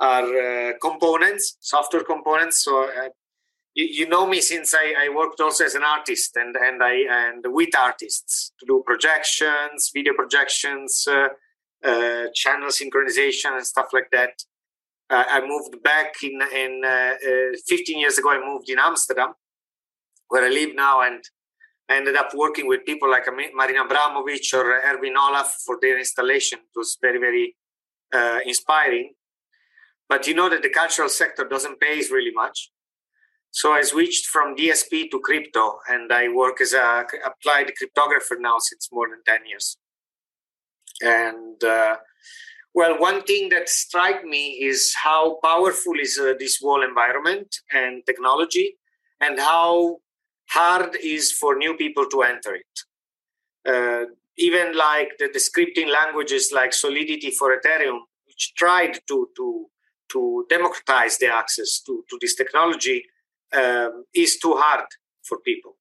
are uh, components, software components. So uh, you, you, know me since I, I, worked also as an artist and and I and with artists to do projections, video projections, uh, uh, channel synchronization, and stuff like that. Uh, I moved back in in 15 years ago. I moved in Amsterdam, where I live now, and I ended up working with people like Marina Abramovic or Erwin Olaf for their installation. It was very, very uh, inspiring. But you know that the cultural sector doesn't pay really much. So I switched from DSP to crypto, and I work as a applied cryptographer now since more than 10 years. And uh, well, one thing that struck me is how powerful is uh, this whole environment and technology, and how hard is for new people to enter it. Uh, even like the, the, scripting languages like Solidity for Ethereum, which tried to to to democratize the access to, to this technology, um, is too hard for people.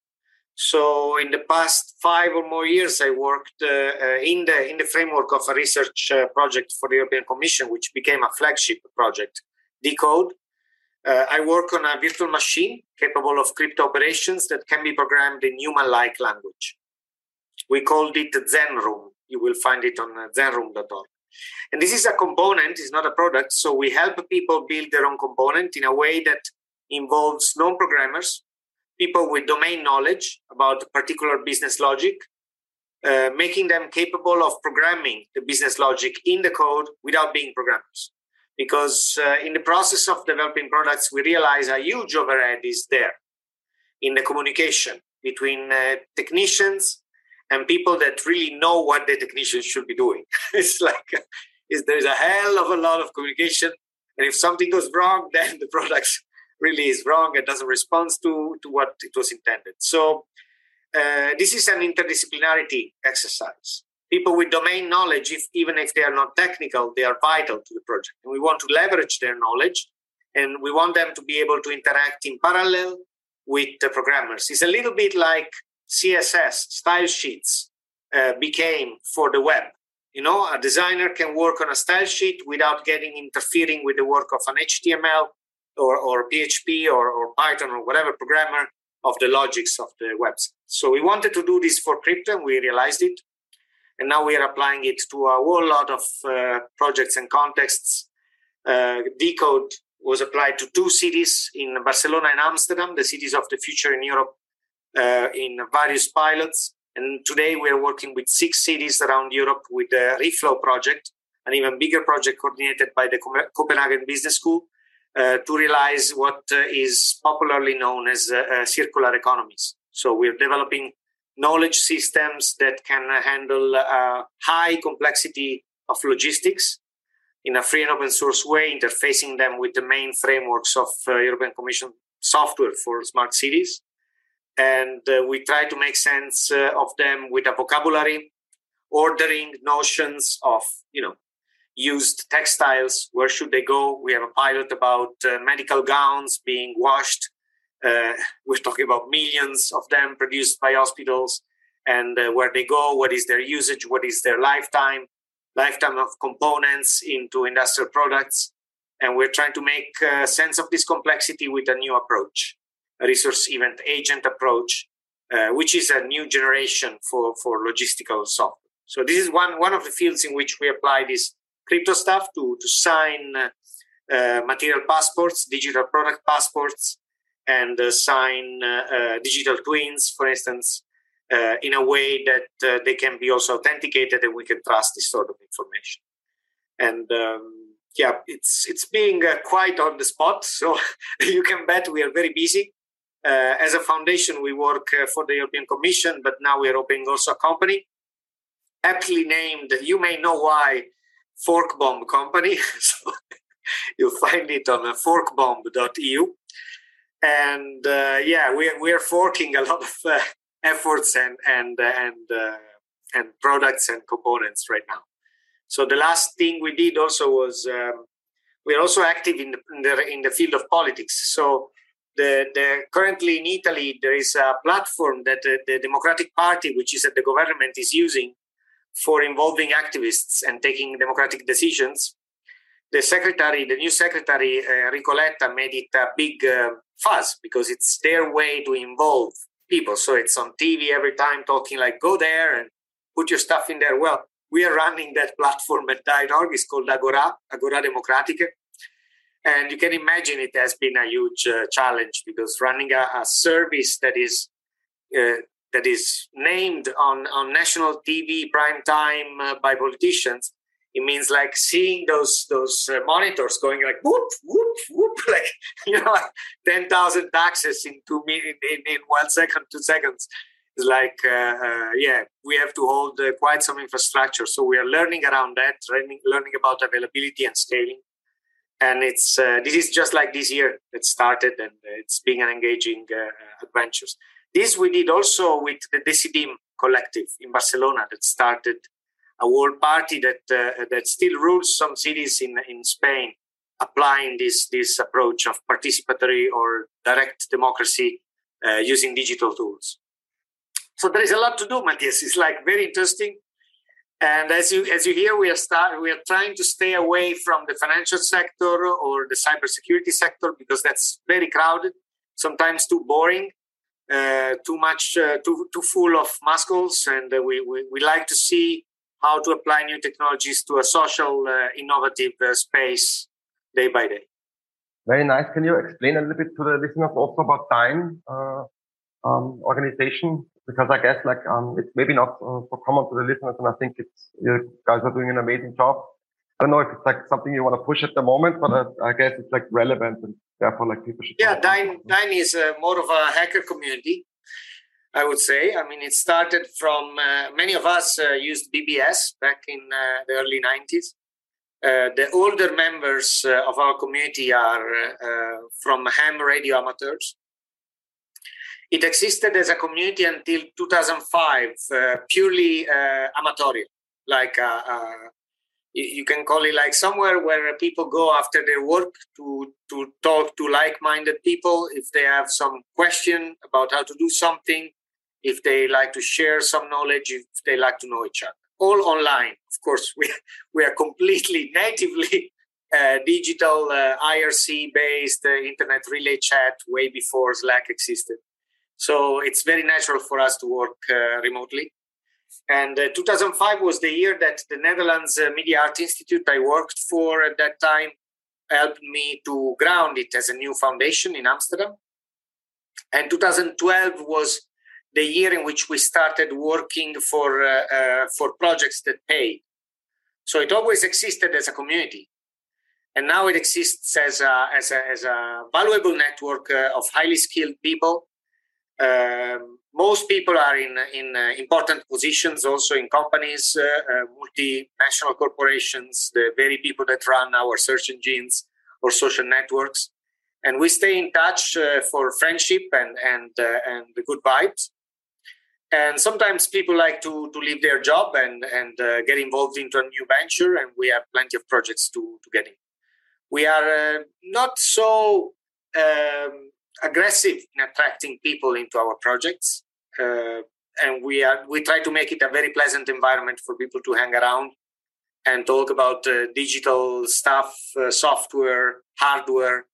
So in the past five or more years, I worked uh, uh, in the in the framework of a research uh, project for the European Commission, which became a flagship project, Decode, uh, I work on a virtual machine capable of crypto operations that can be programmed in human-like language. We called it Zenroom. You will find it on uh, zenroom.org. And this is a component, it's not a product. So we help people build their own component in a way that involves non-programmers, people with domain knowledge about particular business logic, uh, making them capable of programming the business logic in the code without being programmers because uh, in the process of developing products, we realize a huge overhead is there in the communication between uh, technicians and people that really know what the technicians should be doing. it's like it's, there's a hell of a lot of communication, and if something goes wrong, then the product really is wrong and doesn't respond to, to what it was intended. So uh, this is an interdisciplinarity exercise people with domain knowledge, if, even if they are not technical, they are vital to the project. And we want to leverage their knowledge and we want them to be able to interact in parallel with the programmers. It's a little bit like CSS, style sheets uh, became for the web. You know, a designer can work on a style sheet without getting interfering with the work of an HTML or, or PHP or, or Python or whatever programmer of the logics of the website. So we wanted to do this for crypto and we realized it and now we are applying it to a whole lot of uh, projects and contexts. Uh, Decode was applied to two cities in Barcelona and Amsterdam, the cities of the future in Europe, uh, in various pilots. And today we are working with six cities around Europe with the Reflow project, an even bigger project coordinated by the Copenhagen Business School uh, to realize what uh, is popularly known as uh, circular economies. So we're developing knowledge systems that can handle uh, high complexity of logistics in a free and open source way, interfacing them with the main frameworks of uh, European Commission software for smart cities. And uh, we try to make sense uh, of them with a vocabulary, ordering notions of, you know, used textiles. Where should they go? We have a pilot about uh, medical gowns being washed uh, we're talking about millions of them produced by hospitals and uh, where they go, what is their usage, what is their lifetime, lifetime of components into industrial products. And we're trying to make uh, sense of this complexity with a new approach, a resource event agent approach, uh, which is a new generation for, for logistical software. So this is one, one of the fields in which we apply this crypto stuff to, to sign uh, material passports, digital product passports, and uh, sign uh, uh, digital twins, for instance, in a way that they can be also authenticated and we can trust this sort of information. And um, yeah, it's it's being quite on the spot. So you can bet we are very busy. Uh, as a foundation, we work uh, for the European Commission, but now we are opening also a company, aptly named. You may know why, Forkbomb Company. so you'll find it on forkbomb.eu and uh, yeah, we we are forking a lot of uh, efforts and and uh, and uh, and products and components right now. So the last thing we did also was um, we are also active in the, in the in the field of politics. So the, the currently in Italy there is a platform that the, the Democratic Party, which is at the government, is using for involving activists and taking democratic decisions. The secretary, the new secretary, uh, Ricoletta, made it a big fuss because it's their way to involve people. So it's on TV every time talking like, go there and put your stuff in there. Well, we are running that platform at Dyne.org. It's called Agora, Agora Democratica. And you can imagine it has been a huge uh, challenge because running a, a service that is uh, that is named on, on national TV prime time uh, by politicians, it means like seeing those those uh, monitors going like whoop whoop whoop like you know like ten thousand taxes in two minutes in, in one second two seconds. It's like uh, uh, yeah, we have to hold quite some infrastructure. So we are learning around that, learning learning about availability and scaling and it's uh, this is just like this year it started and it's been an engaging uh, adventures this we did also with the decidim collective in barcelona that started a world party that uh, that still rules some cities in in spain applying this this approach of participatory or direct democracy uh, using digital tools. So there is a lot to do matthias. It's like very interesting. And as you as you hear, we are start we are trying to stay away from the financial sector or the cybersecurity sector because that's very crowded, sometimes too boring, uh, too much, uh, too too full of muscles, and uh, we, we we like to see how to apply new technologies to a social, uh, innovative uh, space day by day. Very nice. Can you explain a little bit to the listeners also about Dyne uh, um, organization? because I guess like um, it's maybe not uh, so common to the listeners, and I think it's you guys are doing an amazing job. I don't know if it's like something you want to push at the moment, but I, I guess it's like relevant and therefore like people should. Yeah, Dyne, Dyne is uh, more of a hacker community, I would say. I mean, it started from uh, many of us uh, used BBS back in uh, the early 90s. Uh, the older members of our community are from ham radio amateurs it existed as a community until 2005, uh, purely uh, amatorial, like uh, uh you can call it like somewhere where people go after their work to to talk to like-minded people if they have some question about how to do something, if they like to share some knowledge, if they like to know each other. All online, of course. We we are completely natively uh, digital uh, IRC based uh, internet relay chat way before Slack existed. So it's very natural for us to work uh, remotely. And uh, 2005 was the year that the Netherlands uh, Media Art Institute I worked for at that time helped me to ground it as a new foundation in Amsterdam. And 2012 was the year in which we started working for uh, uh, for projects that pay. So it always existed as a community, and now it exists as a as a, as a valuable network uh, of highly skilled people um, most people are in in uh, important positions, also in companies, uh, uh, multinational corporations, the very people that run our search engines or social networks, and we stay in touch uh, for friendship and and uh, and the good vibes. And sometimes people like to to leave their job and and uh, get involved into a new venture, and we have plenty of projects to to get in. We are not so. Um, aggressive in attracting people into our projects. Uh, and we are we try to make it a very pleasant environment for people to hang around and talk about uh, digital stuff, uh, software, hardware.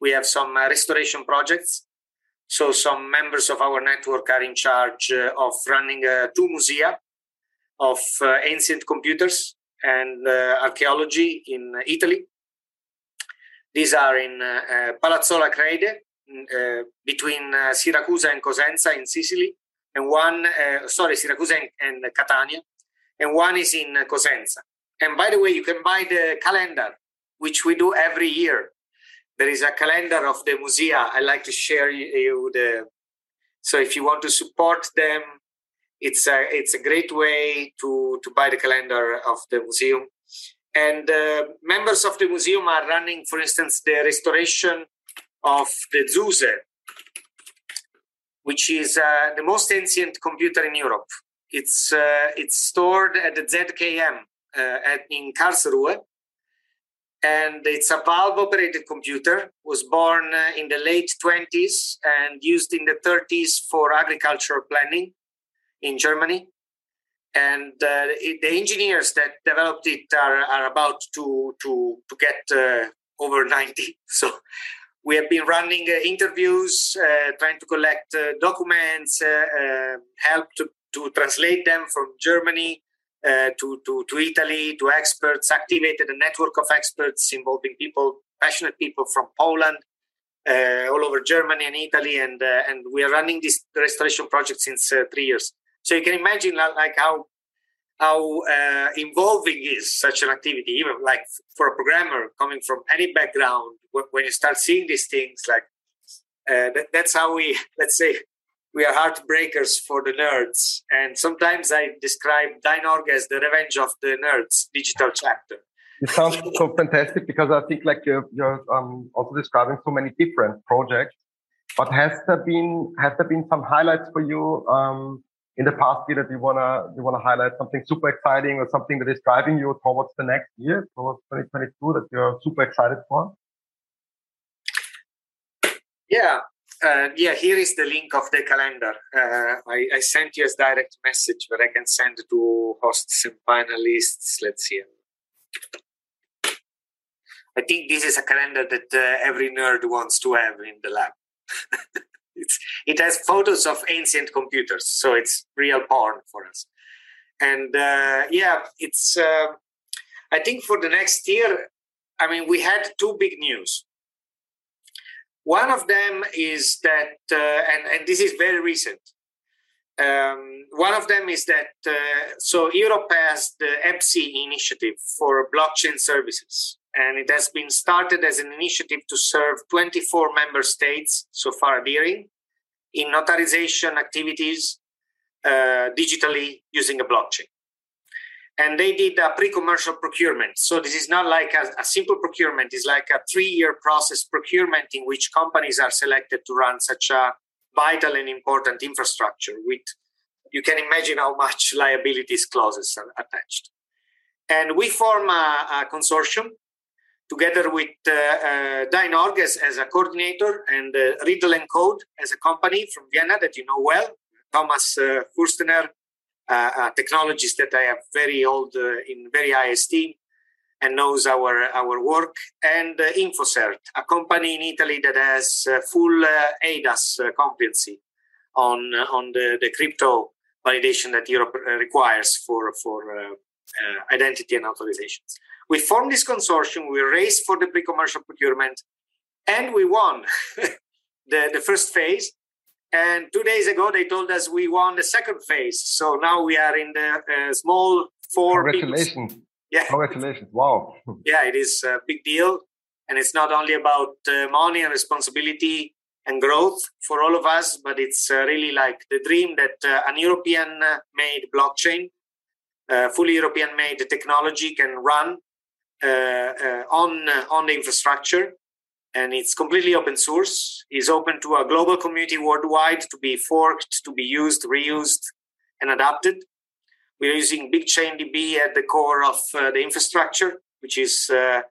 We have some uh, restoration projects. So some members of our network are in charge uh, of running uh, two musea of ancient computers and archaeology in Italy. These are in Palazzolo Acreide uh, between uh, and Cosenza in Sicily, and one, uh, sorry, Syracuse and, and, Catania, and one is in Cosenza. And by the way, you can buy the calendar, which we do every year. There is a calendar of the musea. I like to share you the. So if you want to support them, it's a it's a great way to to buy the calendar of the museum. And uh, members of the museum are running, for instance, the restoration of the Zuse, which is uh, the most ancient computer in Europe. It's uh, it's stored at the ZKM uh, at, in Karlsruhe, and it's a valve operated computer was born uh, in the late 20s and used in the 30s for agricultural planning in germany. And uh, the engineers that developed it are, are about to to to get uh, over 90 so we have been running uh, interviews uh, trying to collect uh, documents help to, to translate them from germany uh, to, to, to Italy, to experts, activated a network of experts involving people, passionate people from Poland, uh, all over Germany and Italy, and uh, and we are running this restoration project since uh, three years. So you can imagine like how how uh, involving is such an activity, even like for a programmer coming from any background. When you start seeing these things, like that, that's how we let's say we are heartbreakers for the nerds. And sometimes I describe Dyne.org as the revenge of the nerds digital chapter. It sounds so fantastic because I think like you're, you're um, also describing so many different projects. But has there been has there been some highlights for you um, in the past year that you wanna you wanna highlight something super exciting or something that is driving you towards the next year, towards 2022 that you're super excited for? Yeah, uh, yeah, here is the link of the calendar. Uh, I, I, sent you a direct message, but I can send to hosts and panelists. Let's see. I think this is a calendar that uh, every nerd wants to have in the lab. it has photos of ancient computers, so it's real porn for us. And uh, yeah, it's. Uh, I think for the next year, I mean, we had two big news. One of them is that, uh, and, and this is very recent. Um, one of them is that uh, so Europe has the EBSI initiative for blockchain services, and it has been started as an initiative to serve 24 member states so far adhering in notarization activities uh, digitally using a blockchain and they did a pre-commercial procurement. So this is not like a, a simple procurement; it's like a three-year process procurement in which companies are selected to run such a vital and important infrastructure. With you can imagine how much liabilities clauses are attached. And we form a, a consortium together with uh, uh, Dyne.org as, as, a coordinator and uh, Riddle and Code as a company from Vienna that you know well. Thomas uh, Fürstner uh, uh, technologies that I have very old uh, in very high esteem and knows our our work and uh, Infocert, a company in Italy that has uh, full uh, eIDAS competency on on the, the crypto validation that Europe requires for for identity and authorizations. We formed this consortium. We raced for the pre-commercial procurement, and we won the, the first phase. And two days ago, they told us we won the second phase. So now we are in the uh, small four. Congratulations. Yeah. Congratulations. Wow. yeah, it is a big deal. And it's not only about uh, money and responsibility and growth for all of us, but it's uh, really like the dream that uh, an European made blockchain, uh, fully European made technology can run uh, on, on the infrastructure and it's completely open source. It's open to a global community worldwide to be forked, to be used, reused, and adapted. We're using BigchainDB at the core of uh, the infrastructure, which is uh,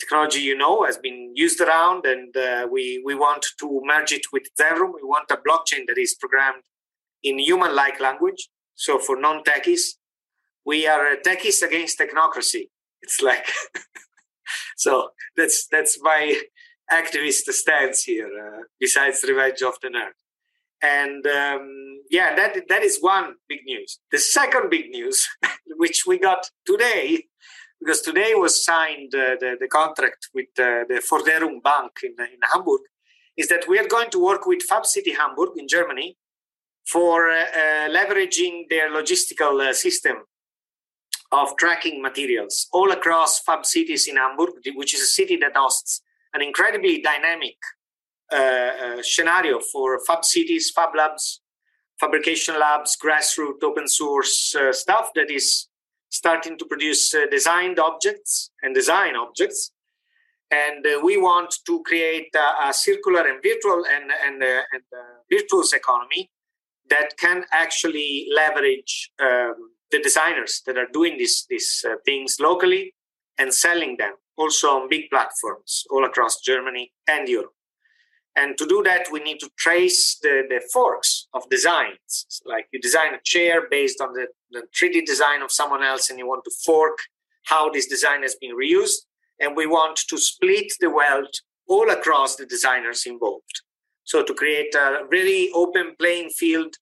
technology you know has been used around, and uh, we we want to merge it with Zenroom. We want a blockchain that is programmed in human-like language. So for non-techies, we are techies against technocracy. It's like so that's that's my activist stance here, uh, besides Revenge of the Nerd. And um, yeah, that that is one big news. The second big news, which we got today, because today was signed uh, the, the contract with uh, the Forderung Bank in, in Hamburg, is that we are going to work with Fab City Hamburg in Germany for uh, uh leveraging their logistical uh, system of tracking materials all across Fab cities in Hamburg, which is a city that hosts an incredibly dynamic uh, uh, scenario for fab cities, fab labs, fabrication labs, grassroots open source uh, stuff that is starting to produce uh, designed objects and design objects. And uh, we want to create a, circular and virtual and, and, uh, and virtuous economy that can actually leverage um, the designers that are doing these, these things locally and selling them also on big platforms all across Germany and Europe. And to do that, we need to trace the, the forks of designs. Like you design a chair based on the, the 3D design of someone else, and you want to fork how this design has been reused. And we want to split the wealth all across the designers involved. So to create a really open playing field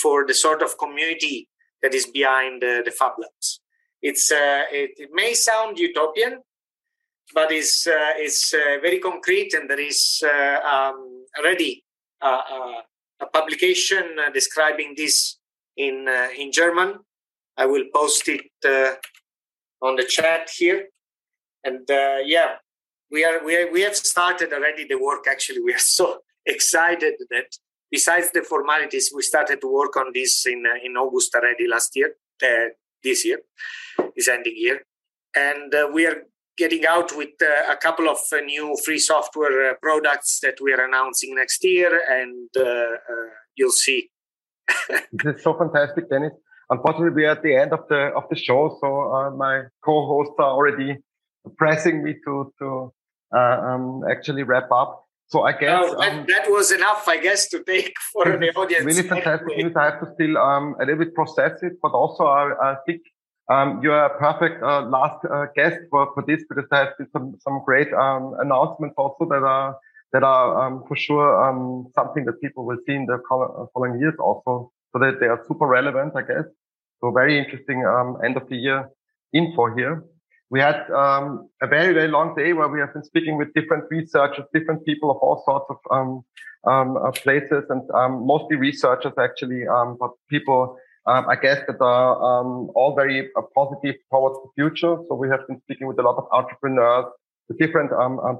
for the sort of community that is behind uh, the Fab Labs. It's uh, it, it, may sound utopian, but it's uh, it's uh, very concrete, and there is uh, um, already a publication describing this in in German. I will post it on the chat here, and yeah, we are we are, we have started already the work. Actually, we are so excited that besides the formalities, we started to work on this in uh, in August already last year, uh, this year, this ending year, and uh, we are getting out with uh, a couple of uh, new free software uh, products that we are announcing next year, and you'll see. this is so fantastic, Dennis. Unfortunately, we are at the end of the of the show, so my co-hosts are already pressing me to to um, actually wrap up. So I guess oh, that, um, that, was enough, I guess, to take for the audience. Really fantastic news. I have to still um, a little bit process it, but also I, I think um, you are a perfect uh, last uh, guest for, for this because there have been some some great um, announcements also that are that are um, for sure um, something that people will see in the uh, following years also, so that they are super relevant, I guess. So very interesting end of the year info here we had um, a very, very long day where we have been speaking with different researchers, different people of all sorts of um, um, uh, places, and um, mostly researchers actually, um, but people, um, I guess, that are all very uh, positive towards the future. So we have been speaking with a lot of entrepreneurs, with different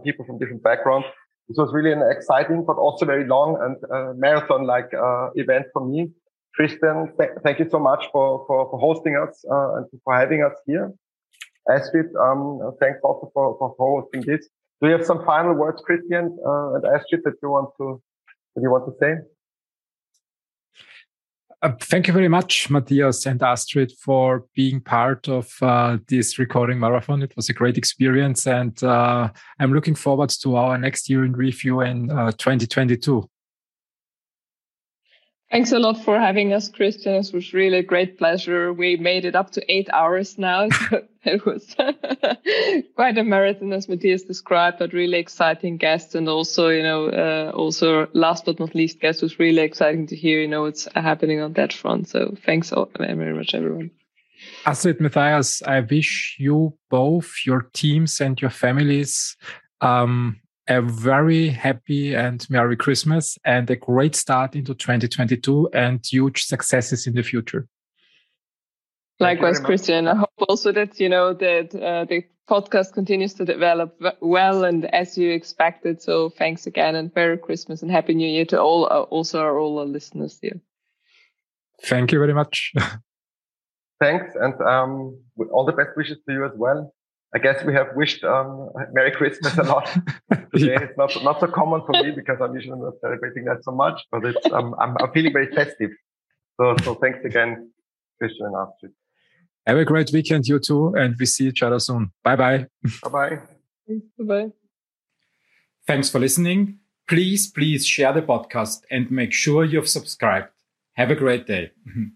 people from different backgrounds. This was really an exciting, but also very long and uh, marathon-like uh, event for me. Christian, th- thank you so much for, for, for hosting us uh, and for having us here. Astrid, um, thanks also for, for hosting this. Do you have some final words, Christian uh, and Astrid, that you want to that you want to say? Uh, thank you very much, Matthias and Astrid, for being part of uh, this recording marathon. It was a great experience, and uh, I'm looking forward to our next year in review in uh, 2022. Thanks a lot for having us, Christian. It was really a great pleasure. We made it up to eight hours now. So it was quite a marathon, as Matthias described, but really exciting guests. And also, you know, uh, also last but not least, guest was really exciting to hear, you know, what's happening on that front. So thanks all, very much, everyone. Astrid Matthias, I wish you both, your teams and your families, um, a very happy and Merry Christmas and a great start into 2022 and huge successes in the future. Likewise, Christian. I hope also that, you know, that uh, the podcast continues to develop well and as you expected. So thanks again and Merry Christmas and Happy New Year to all, uh, also our, all our listeners here. Thank you very much. Thanks. And um, all the best wishes to you as well. I guess we have wished um, Merry Christmas a lot today. yeah. It's not not so common for me because I'm usually not celebrating that so much, but it's um, I'm, I'm feeling very festive. So so thanks again, Christian and Astrid. Have a great weekend, you too, and we see each other soon. Bye bye. Bye bye. Bye bye. Thanks for listening. Please, please share the podcast and make sure you've subscribed. Have a great day.